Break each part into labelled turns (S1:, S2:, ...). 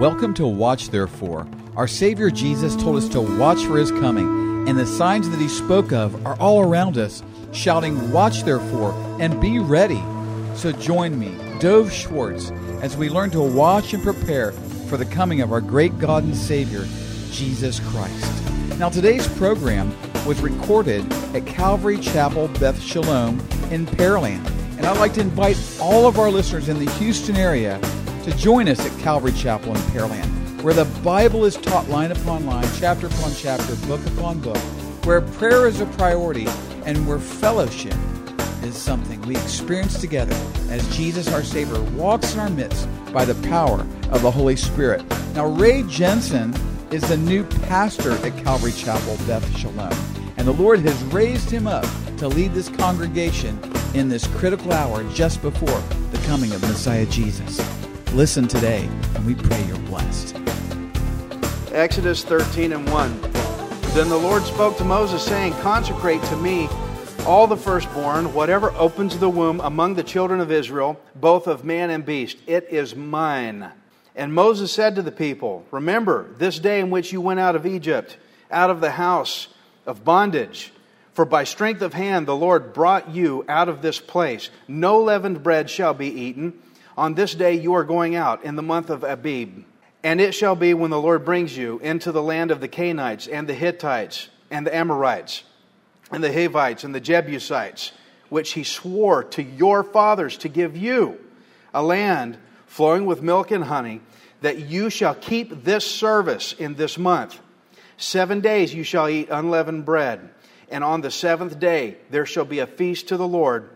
S1: Welcome to Watch Therefore. Our Savior Jesus told us to watch for His coming, and the signs that He spoke of are all around us, shouting, Watch therefore, and be ready. So join me, Dove Schwartz, as we learn to watch and prepare for the coming of our great God and Savior, Jesus Christ. Now, today's program was recorded at Calvary Chapel Beth Shalom in Pearland, and I'd like to invite all of our listeners in the Houston area to join us at Calvary Chapel in Pearland, where the Bible is taught line upon line, chapter upon chapter, book upon book, where prayer is a priority, and where fellowship is something we experience together as Jesus, our Savior, walks in our midst by the power of the Holy Spirit. Now, Ray Jensen is the new pastor at Calvary Chapel, Beth Shalom, and the Lord has raised him up to lead this congregation in this critical hour just before the coming of Messiah Jesus. Listen today, and we pray you're blessed.
S2: Exodus 13 and 1. Then the Lord spoke to Moses, saying, Consecrate to me all the firstborn, whatever opens the womb among the children of Israel, both of man and beast. It is mine. And Moses said to the people, Remember this day in which you went out of Egypt, out of the house of bondage. For by strength of hand the Lord brought you out of this place. No leavened bread shall be eaten. On this day you are going out in the month of Abib. And it shall be when the Lord brings you into the land of the Canaanites and the Hittites and the Amorites and the Hivites and the Jebusites, which he swore to your fathers to give you, a land flowing with milk and honey, that you shall keep this service in this month. Seven days you shall eat unleavened bread, and on the seventh day there shall be a feast to the Lord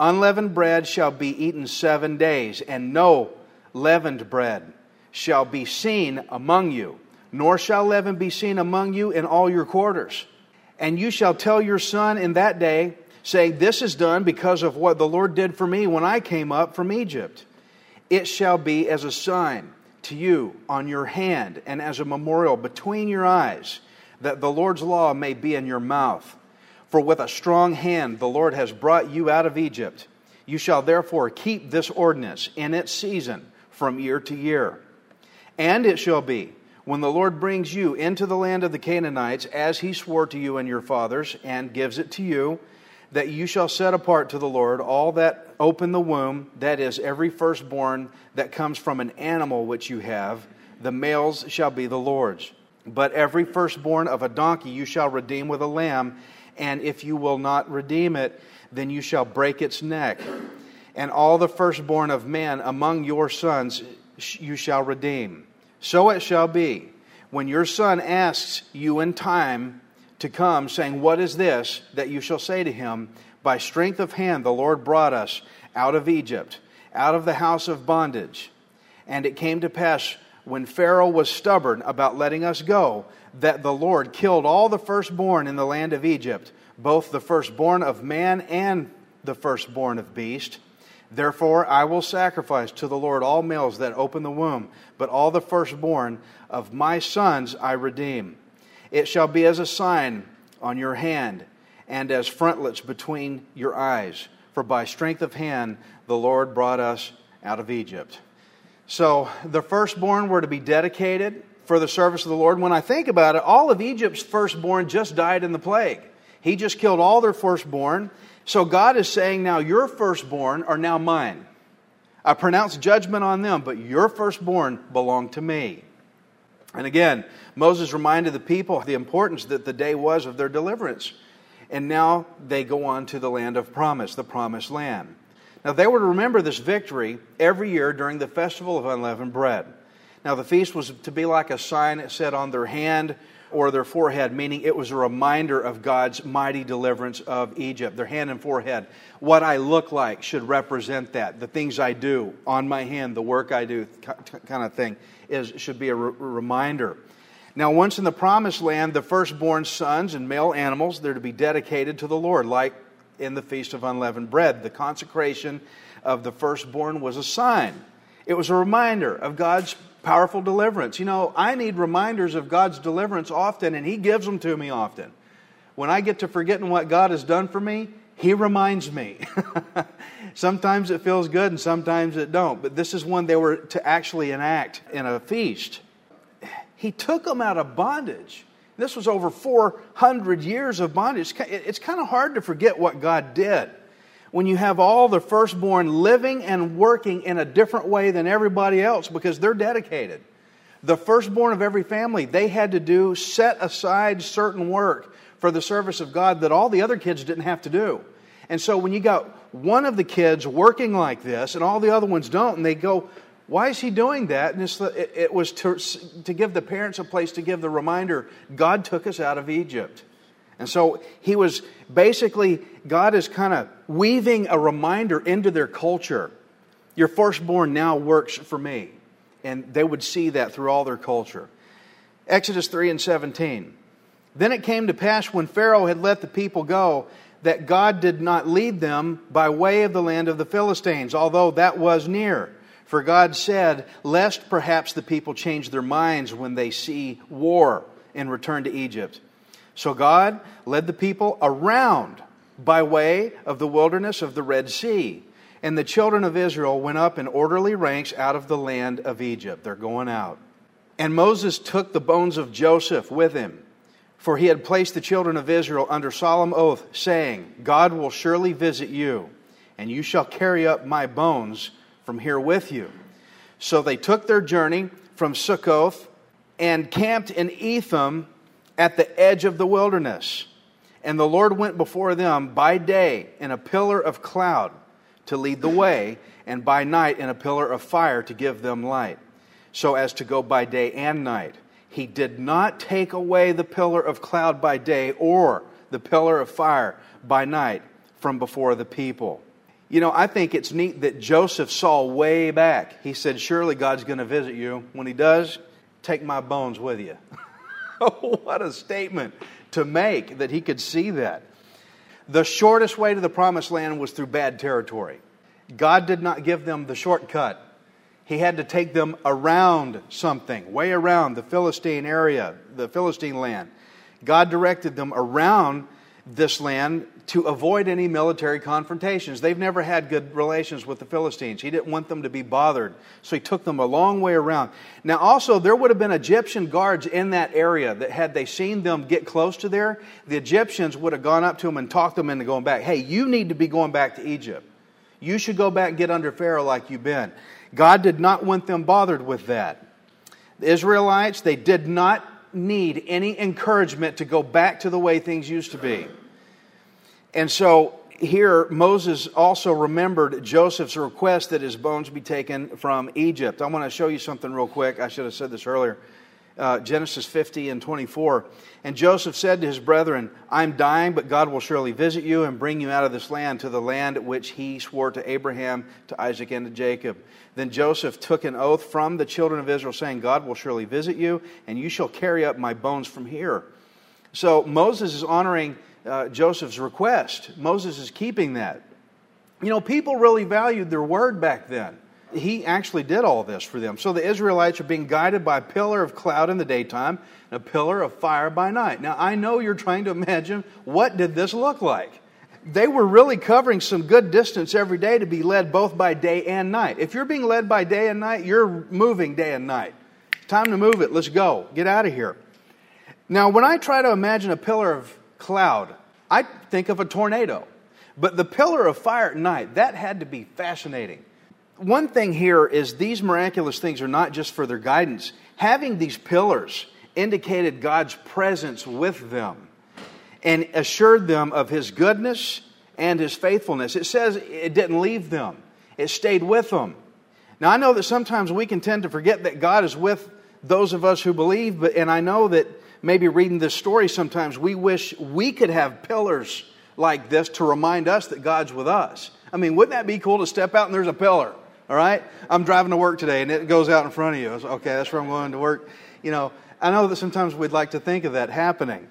S2: Unleavened bread shall be eaten seven days, and no leavened bread shall be seen among you, nor shall leaven be seen among you in all your quarters. And you shall tell your son in that day, saying, This is done because of what the Lord did for me when I came up from Egypt. It shall be as a sign to you on your hand and as a memorial between your eyes, that the Lord's law may be in your mouth. For with a strong hand the Lord has brought you out of Egypt. You shall therefore keep this ordinance in its season from year to year. And it shall be, when the Lord brings you into the land of the Canaanites, as he swore to you and your fathers, and gives it to you, that you shall set apart to the Lord all that open the womb, that is, every firstborn that comes from an animal which you have, the males shall be the Lord's. But every firstborn of a donkey you shall redeem with a lamb and if you will not redeem it, then you shall break its neck. And all the firstborn of men among your sons you shall redeem. So it shall be when your son asks you in time to come, saying, What is this? that you shall say to him, By strength of hand the Lord brought us out of Egypt, out of the house of bondage. And it came to pass when Pharaoh was stubborn about letting us go, that the Lord killed all the firstborn in the land of Egypt, both the firstborn of man and the firstborn of beast. Therefore, I will sacrifice to the Lord all males that open the womb, but all the firstborn of my sons I redeem. It shall be as a sign on your hand and as frontlets between your eyes. For by strength of hand the Lord brought us out of Egypt. So the firstborn were to be dedicated for the service of the Lord. When I think about it, all of Egypt's firstborn just died in the plague. He just killed all their firstborn. So God is saying, now your firstborn are now mine. I pronounce judgment on them, but your firstborn belong to me. And again, Moses reminded the people the importance that the day was of their deliverance. And now they go on to the land of promise, the promised land. Now they were to remember this victory every year during the festival of unleavened bread. Now, the feast was to be like a sign set on their hand or their forehead, meaning it was a reminder of God's mighty deliverance of Egypt. Their hand and forehead. What I look like should represent that. The things I do on my hand, the work I do, kind of thing, is, should be a re- reminder. Now, once in the promised land, the firstborn sons and male animals, they're to be dedicated to the Lord, like in the Feast of Unleavened Bread. The consecration of the firstborn was a sign, it was a reminder of God's powerful deliverance. You know, I need reminders of God's deliverance often, and He gives them to me often. When I get to forgetting what God has done for me, He reminds me. sometimes it feels good and sometimes it don't. But this is one they were to actually enact in a feast. He took them out of bondage. This was over 400 years of bondage. It's kind of hard to forget what God did when you have all the firstborn living and working in a different way than everybody else because they're dedicated. The firstborn of every family, they had to do, set aside certain work for the service of God that all the other kids didn't have to do. And so when you got one of the kids working like this and all the other ones don't, and they go, why is he doing that? And it, it was to, to give the parents a place to give the reminder God took us out of Egypt. And so he was basically, God is kind of weaving a reminder into their culture. Your firstborn now works for me. And they would see that through all their culture. Exodus 3 and 17. Then it came to pass when Pharaoh had let the people go that God did not lead them by way of the land of the Philistines, although that was near. For God said, Lest perhaps the people change their minds when they see war and return to Egypt. So God led the people around by way of the wilderness of the Red Sea. And the children of Israel went up in orderly ranks out of the land of Egypt. They're going out. And Moses took the bones of Joseph with him, for he had placed the children of Israel under solemn oath, saying, God will surely visit you, and you shall carry up my bones from here with you. So they took their journey from Succoth and camped in Etham at the edge of the wilderness. And the Lord went before them by day in a pillar of cloud to lead the way, and by night in a pillar of fire to give them light, so as to go by day and night. He did not take away the pillar of cloud by day or the pillar of fire by night from before the people. You know, I think it's neat that Joseph saw way back. He said, Surely God's going to visit you. When he does, take my bones with you. what a statement to make that he could see that. The shortest way to the promised land was through bad territory. God did not give them the shortcut. He had to take them around something, way around the Philistine area, the Philistine land. God directed them around this land to avoid any military confrontations. They've never had good relations with the Philistines. He didn't want them to be bothered, so he took them a long way around. Now, also, there would have been Egyptian guards in that area that had they seen them get close to there, the Egyptians would have gone up to them and talked them into going back. Hey, you need to be going back to Egypt. You should go back and get under Pharaoh like you've been. God did not want them bothered with that. The Israelites, they did not need any encouragement to go back to the way things used to be. And so here, Moses also remembered Joseph's request that his bones be taken from Egypt. I want to show you something real quick. I should have said this earlier. Uh, Genesis 50 and 24. And Joseph said to his brethren, I'm dying, but God will surely visit you and bring you out of this land to the land which he swore to Abraham, to Isaac, and to Jacob. Then Joseph took an oath from the children of Israel, saying, God will surely visit you, and you shall carry up my bones from here. So Moses is honoring uh, Joseph's request. Moses is keeping that. You know, people really valued their word back then. He actually did all this for them. So the Israelites are being guided by a pillar of cloud in the daytime and a pillar of fire by night. Now, I know you're trying to imagine what did this look like? They were really covering some good distance every day to be led both by day and night. If you're being led by day and night, you're moving day and night. Time to move it. Let's go. Get out of here. Now, when I try to imagine a pillar of cloud, I think of a tornado. But the pillar of fire at night, that had to be fascinating. One thing here is these miraculous things are not just for their guidance. Having these pillars indicated God's presence with them and assured them of his goodness and his faithfulness. It says it didn't leave them, it stayed with them. Now, I know that sometimes we can tend to forget that God is with those of us who believe, but, and I know that maybe reading this story sometimes, we wish we could have pillars like this to remind us that God's with us. I mean, wouldn't that be cool to step out and there's a pillar? All right? I'm driving to work today and it goes out in front of you. okay, that's where I'm going to work. You know, I know that sometimes we'd like to think of that happening.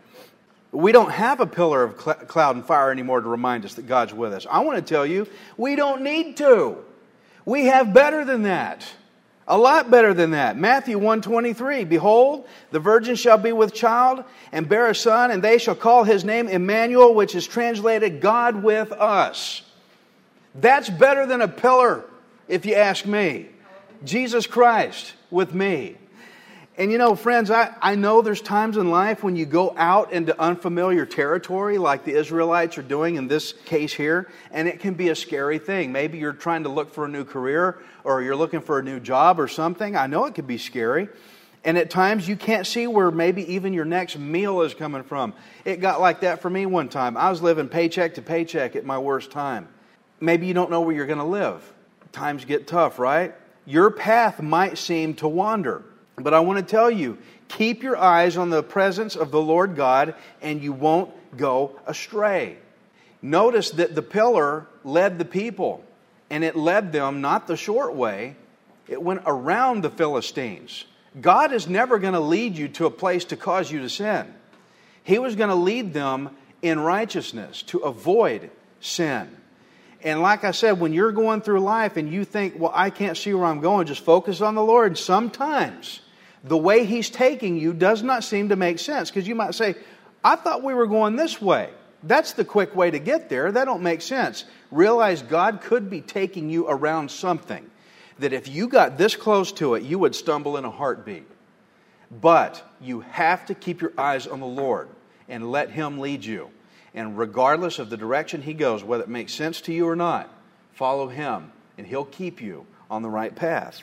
S2: We don't have a pillar of cl- cloud and fire anymore to remind us that God's with us. I want to tell you, we don't need to. We have better than that. A lot better than that. Matthew 123, Behold, the virgin shall be with child and bear a son, and they shall call his name Emmanuel, which is translated God with us. That's better than a pillar, if you ask me. Jesus Christ with me. And you know, friends, I, I know there's times in life when you go out into unfamiliar territory, like the Israelites are doing in this case here, and it can be a scary thing. Maybe you're trying to look for a new career or you're looking for a new job or something. I know it can be scary. And at times you can't see where maybe even your next meal is coming from. It got like that for me one time. I was living paycheck to paycheck at my worst time. Maybe you don't know where you're going to live. Times get tough, right? Your path might seem to wander. But I want to tell you keep your eyes on the presence of the Lord God, and you won't go astray. Notice that the pillar led the people, and it led them not the short way, it went around the Philistines. God is never going to lead you to a place to cause you to sin. He was going to lead them in righteousness to avoid sin. And like I said, when you're going through life and you think, well, I can't see where I'm going, just focus on the Lord. Sometimes the way He's taking you does not seem to make sense because you might say, I thought we were going this way. That's the quick way to get there. That don't make sense. Realize God could be taking you around something that if you got this close to it, you would stumble in a heartbeat. But you have to keep your eyes on the Lord and let Him lead you. And regardless of the direction He goes, whether it makes sense to you or not, follow Him and He'll keep you on the right path.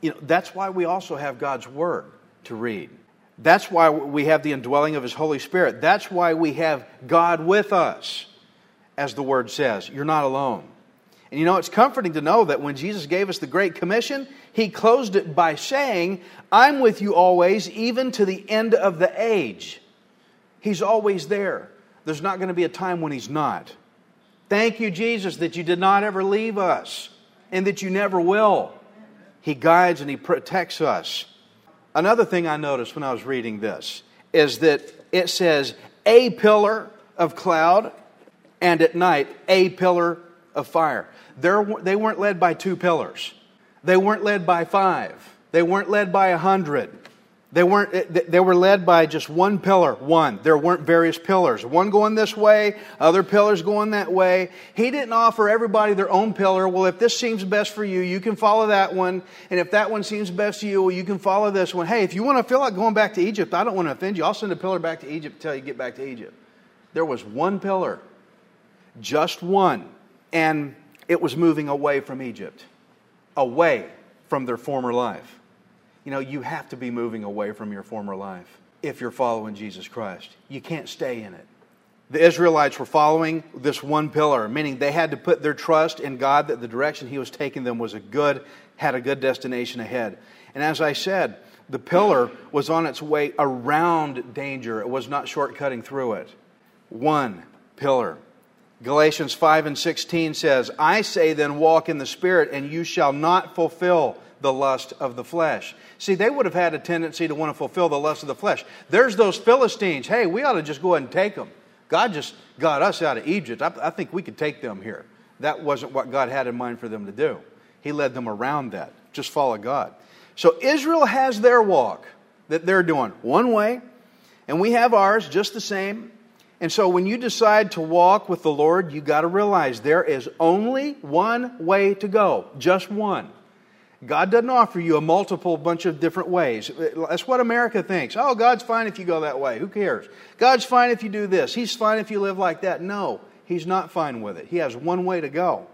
S2: You know, that's why we also have God's Word to read. That's why we have the indwelling of His Holy Spirit. That's why we have God with us, as the Word says. You're not alone. And you know, it's comforting to know that when Jesus gave us the Great Commission, He closed it by saying, I'm with you always, even to the end of the age. He's always there. There's not going to be a time when He's not. Thank you, Jesus, that you did not ever leave us and that you never will. He guides and He protects us. Another thing I noticed when I was reading this is that it says a pillar of cloud and at night a pillar of fire. There, they weren't led by two pillars. They weren't led by five. They weren't led by a hundred. They weren't, eh, they were led by just one pillar, one. There weren't various pillars. One going this way, other pillars going that way. He didn't offer everybody their own pillar. Well, if this seems best for you, you can follow that one. And if that one seems best to you, well, you can follow this one. Hey, if you want to feel like going back to Egypt, I don't want to offend you. I'll send a pillar back to Egypt until you get back to Egypt. There was one pillar, just one. And it was moving away from Egypt, away from their former life. You know, you have to be moving away from your former life if you're following Jesus Christ. You can't stay in it. The Israelites were following this one pillar, meaning they had to put their trust in God that the direction He was taking them was a good, had a good destination ahead. And as I said, the pillar was on its way around danger, it was not shortcutting through it. One pillar. Galatians 5 and 16 says, I say then, walk in the Spirit, and you shall not fulfill the lust of the flesh. See, they would have had a tendency to want to fulfill the lust of the flesh. There's those Philistines. Hey, we ought to just go ahead and take them. God just got us out of Egypt. I, I think we could take them here. That wasn't what God had in mind for them to do. He led them around that. Just follow God. So Israel has their walk that they're doing one way, and we have ours just the same. And so when you decide to walk with the Lord, you got to realize there is only one way to go, just one. God doesn't offer you a multiple bunch of different ways. That's what America thinks. Oh, God's fine if you go that way. Who cares? God's fine if you do this. He's fine if you live like that. No, He's not fine with it. He has one way to go.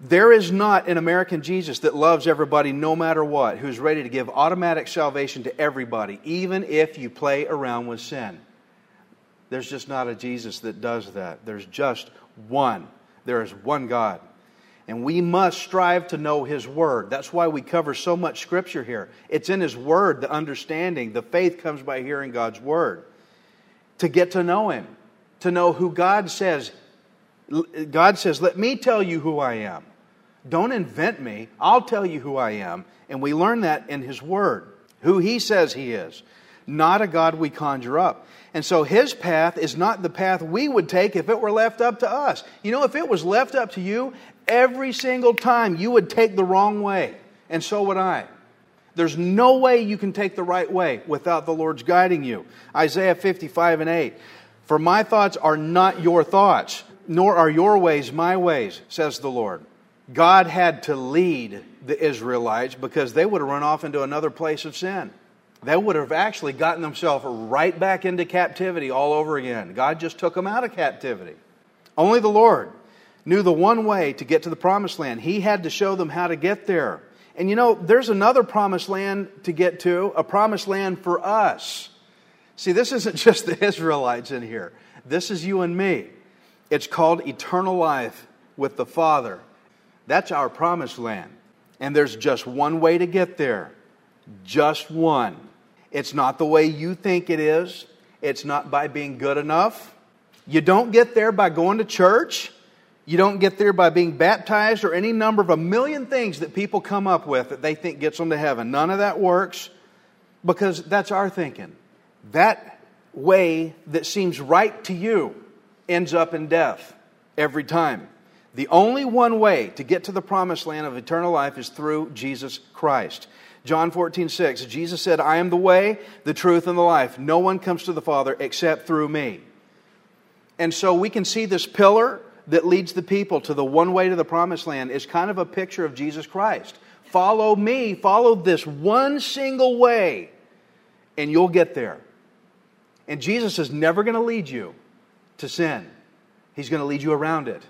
S2: There is not an American Jesus that loves everybody no matter what, who's ready to give automatic salvation to everybody, even if you play around with sin. There's just not a Jesus that does that. There's just one. There is one God. And we must strive to know His Word. That's why we cover so much Scripture here. It's in His Word, the understanding. The faith comes by hearing God's Word. To get to know Him, to know who God says. God says, Let me tell you who I am. Don't invent me. I'll tell you who I am. And we learn that in His Word, who He says He is, not a God we conjure up. And so His path is not the path we would take if it were left up to us. You know, if it was left up to you, every single time you would take the wrong way, and so would I. There's no way you can take the right way without the Lord's guiding you. Isaiah 55 and 8. For my thoughts are not your thoughts, nor are your ways my ways, says the Lord. God had to lead the Israelites because they would have run off into another place of sin. They would have actually gotten themselves right back into captivity all over again. God just took them out of captivity. Only the Lord knew the one way to get to the promised land. He had to show them how to get there. And you know, there's another promised land to get to, a promised land for us. See, this isn't just the Israelites in here, this is you and me. It's called eternal life with the Father. That's our promised land. And there's just one way to get there. Just one. It's not the way you think it is. It's not by being good enough. You don't get there by going to church. You don't get there by being baptized or any number of a million things that people come up with that they think gets them to heaven. None of that works because that's our thinking. That way that seems right to you ends up in death every time. The only one way to get to the promised land of eternal life is through Jesus Christ. John 14, 6, Jesus said, I am the way, the truth, and the life. No one comes to the Father except through me. And so we can see this pillar that leads the people to the one way to the promised land is kind of a picture of Jesus Christ. Follow me, follow this one single way, and you'll get there. And Jesus is never going to lead you to sin, He's going to lead you around it.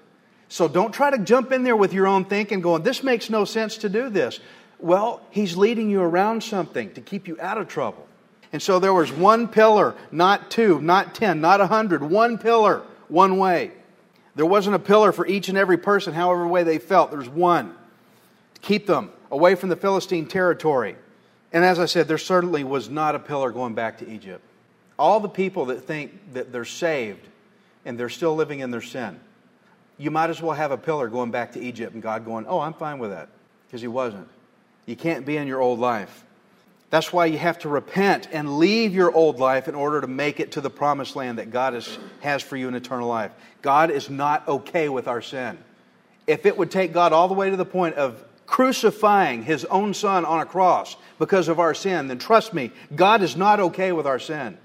S2: So don't try to jump in there with your own thinking, going, this makes no sense to do this. Well, He's leading you around something to keep you out of trouble. And so there was one pillar, not two, not ten, not a hundred, one pillar, one way. There wasn't a pillar for each and every person, however way they felt. There's one to keep them away from the Philistine territory. And as I said, there certainly was not a pillar going back to Egypt. All the people that think that they're saved and they're still living in their sin, you might as well have a pillar going back to Egypt and God going, Oh, I'm fine with that. Because He wasn't. You can't be in your old life. That's why you have to repent and leave your old life in order to make it to the promised land that God is, has for you in eternal life. God is not okay with our sin. If it would take God all the way to the point of crucifying his own son on a cross because of our sin, then trust me, God is not okay with our sin.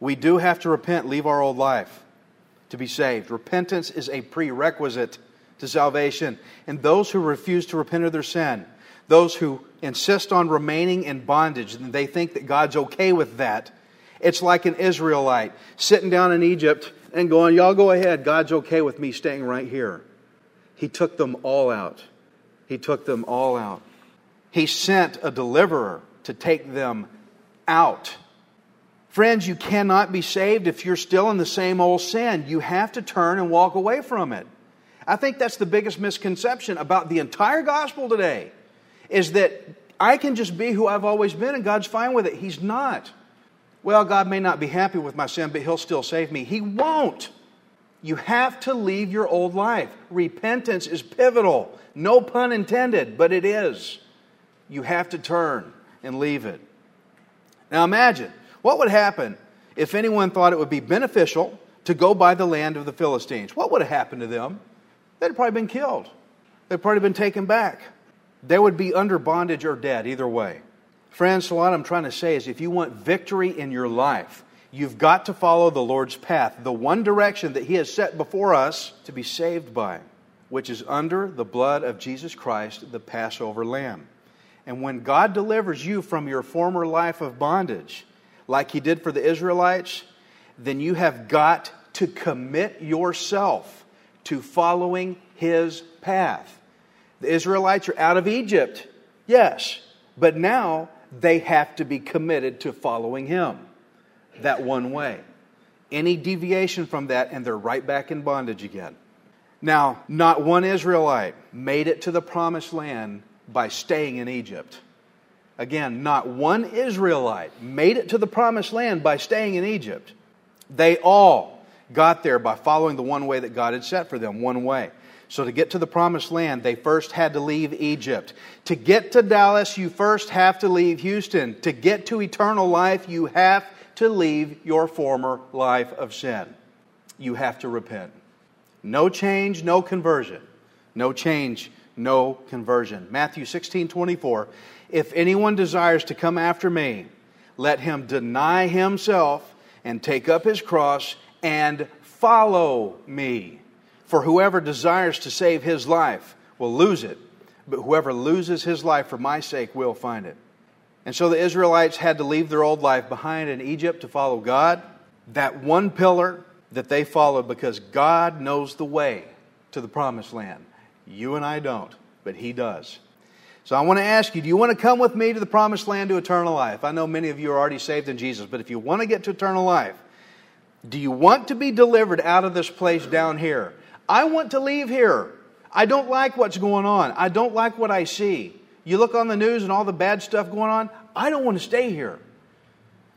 S2: We do have to repent, leave our old life to be saved. Repentance is a prerequisite to salvation. And those who refuse to repent of their sin, those who insist on remaining in bondage and they think that God's okay with that. It's like an Israelite sitting down in Egypt and going, Y'all go ahead, God's okay with me staying right here. He took them all out. He took them all out. He sent a deliverer to take them out. Friends, you cannot be saved if you're still in the same old sin. You have to turn and walk away from it. I think that's the biggest misconception about the entire gospel today is that I can just be who I've always been and God's fine with it. He's not. Well, God may not be happy with my sin, but He'll still save me. He won't. You have to leave your old life. Repentance is pivotal. No pun intended, but it is. You have to turn and leave it. Now imagine what would happen if anyone thought it would be beneficial to go by the land of the Philistines. What would have happened to them? They'd probably been killed. They'd probably been taken back. They would be under bondage or dead, either way. Friends, so what I'm trying to say is if you want victory in your life, you've got to follow the Lord's path, the one direction that He has set before us to be saved by, which is under the blood of Jesus Christ, the Passover lamb. And when God delivers you from your former life of bondage, like He did for the Israelites, then you have got to commit yourself to following His path. The Israelites are out of Egypt, yes, but now they have to be committed to following Him that one way. Any deviation from that, and they're right back in bondage again. Now, not one Israelite made it to the promised land by staying in Egypt. Again, not one Israelite made it to the promised land by staying in Egypt. They all got there by following the one way that God had set for them, one way. So, to get to the promised land, they first had to leave Egypt. To get to Dallas, you first have to leave Houston. To get to eternal life, you have to leave your former life of sin. You have to repent. No change, no conversion. No change, no conversion. Matthew 16 24. If anyone desires to come after me, let him deny himself and take up his cross and follow me. For whoever desires to save his life will lose it, but whoever loses his life for my sake will find it. And so the Israelites had to leave their old life behind in Egypt to follow God. That one pillar that they followed because God knows the way to the promised land. You and I don't, but He does. So I want to ask you do you want to come with me to the promised land to eternal life? I know many of you are already saved in Jesus, but if you want to get to eternal life, do you want to be delivered out of this place down here? I want to leave here. I don't like what's going on. I don't like what I see. You look on the news and all the bad stuff going on. I don't want to stay here.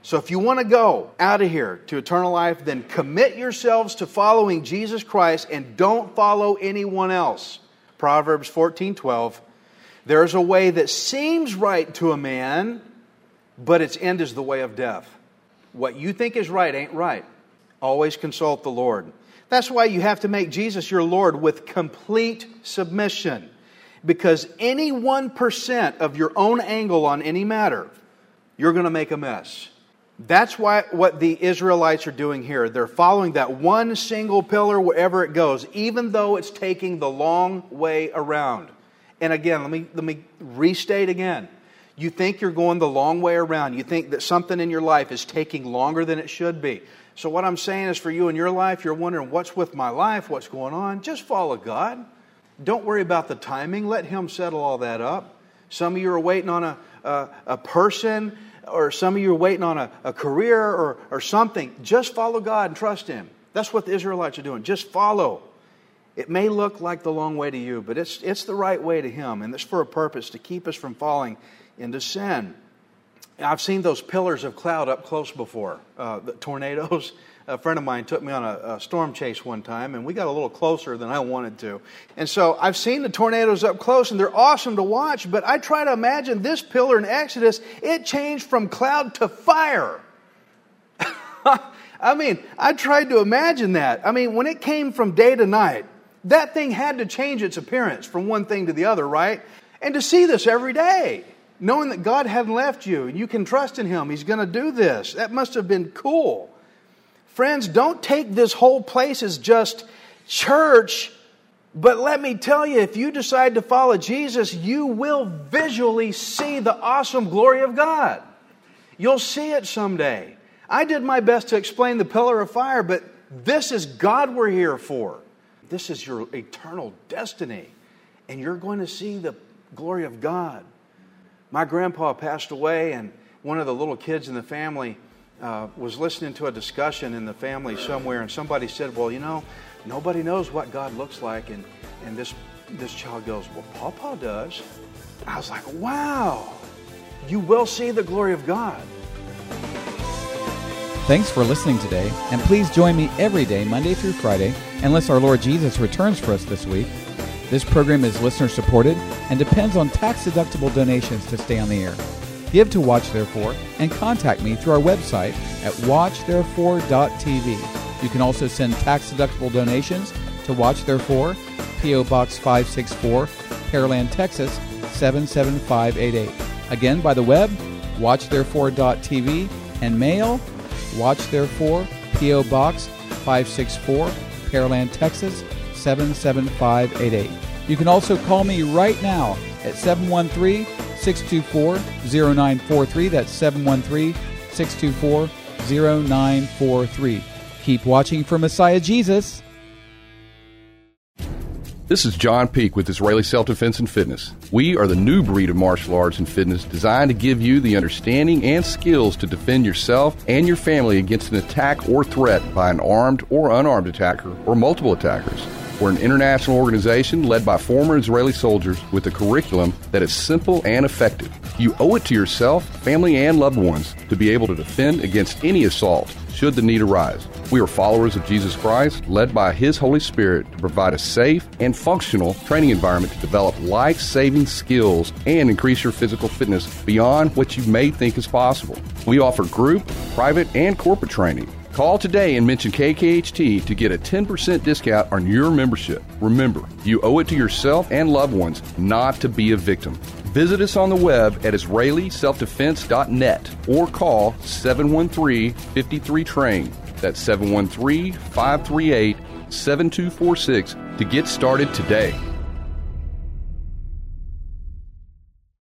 S2: So if you want to go out of here to eternal life, then commit yourselves to following Jesus Christ and don't follow anyone else. Proverbs 14:12. There's a way that seems right to a man, but its end is the way of death. What you think is right ain't right. Always consult the Lord. That's why you have to make Jesus your Lord with complete submission. Because any 1% of your own angle on any matter, you're going to make a mess. That's why what the Israelites are doing here. They're following that one single pillar wherever it goes, even though it's taking the long way around. And again, let me, let me restate again. You think you're going the long way around. You think that something in your life is taking longer than it should be. So, what I'm saying is for you in your life, you're wondering, what's with my life? What's going on? Just follow God. Don't worry about the timing. Let Him settle all that up. Some of you are waiting on a, a, a person or some of you are waiting on a, a career or, or something, just follow God and trust Him. That's what the Israelites are doing. Just follow. It may look like the long way to you, but it's, it's the right way to Him, and it's for a purpose to keep us from falling into sin. I've seen those pillars of cloud up close before, uh, the tornadoes a friend of mine took me on a, a, storm chase one time, and we got a little closer than I wanted to. And so I've seen the tornadoes up close, and they're awesome to watch, but I try to imagine this pillar in Exodus, it changed from cloud to fire. I mean, I tried to imagine that. I mean, when it came from day to night, that thing had to change its appearance from one thing to the other, right? And to see this every day, knowing that God hadn't left you and you can trust in Him, He's going to do this, that must have been cool. Friends, don't take this whole place as just church, but let me tell you, if you decide to follow Jesus, you will visually see the awesome glory of God. You'll see it someday. I did my best to explain the pillar of fire, but this is God we're here for. This is your eternal destiny, and you're going to see the glory of God. My grandpa passed away, and one of the little kids in the family uh, was listening to a discussion in the family somewhere, and somebody said, Well, you know, nobody knows what God looks like. And, and this, this child goes, Well, Papa does. I was like, Wow, you will see the glory of God.
S1: Thanks for listening today, and please join me every day, Monday through Friday, unless our Lord Jesus returns for us this week. This program is listener supported and depends on tax deductible donations to stay on the air. Give to Watch Therefore and contact me through our website at watchtherefore.tv. You can also send tax deductible donations to Watch Therefore, P.O. Box 564, Pearland, Texas 77588. Again, by the web, watchtherefore.tv and mail, Watch Therefore, P.O. Box 564, Pearland, Texas 77588. You can also call me right now at 713 624 0943. That's 713 624 0943. Keep watching for Messiah Jesus.
S3: This is John Peak with Israeli Self Defense and Fitness. We are the new breed of martial arts and fitness designed to give you the understanding and skills to defend yourself and your family against an attack or threat by an armed or unarmed attacker or multiple attackers. We're an international organization led by former Israeli soldiers with a curriculum that is simple and effective. You owe it to yourself, family, and loved ones to be able to defend against any assault should the need arise. We are followers of Jesus Christ, led by His Holy Spirit to provide a safe and functional training environment to develop life saving skills and increase your physical fitness beyond what you may think is possible. We offer group, private, and corporate training Call today and mention KKHT to get a 10% discount on your membership. Remember, you owe it to yourself and loved ones not to be a victim. Visit us on the web at IsraeliSelfDefense.net or call 713 53 Train. That's 713 538 7246 to get started today.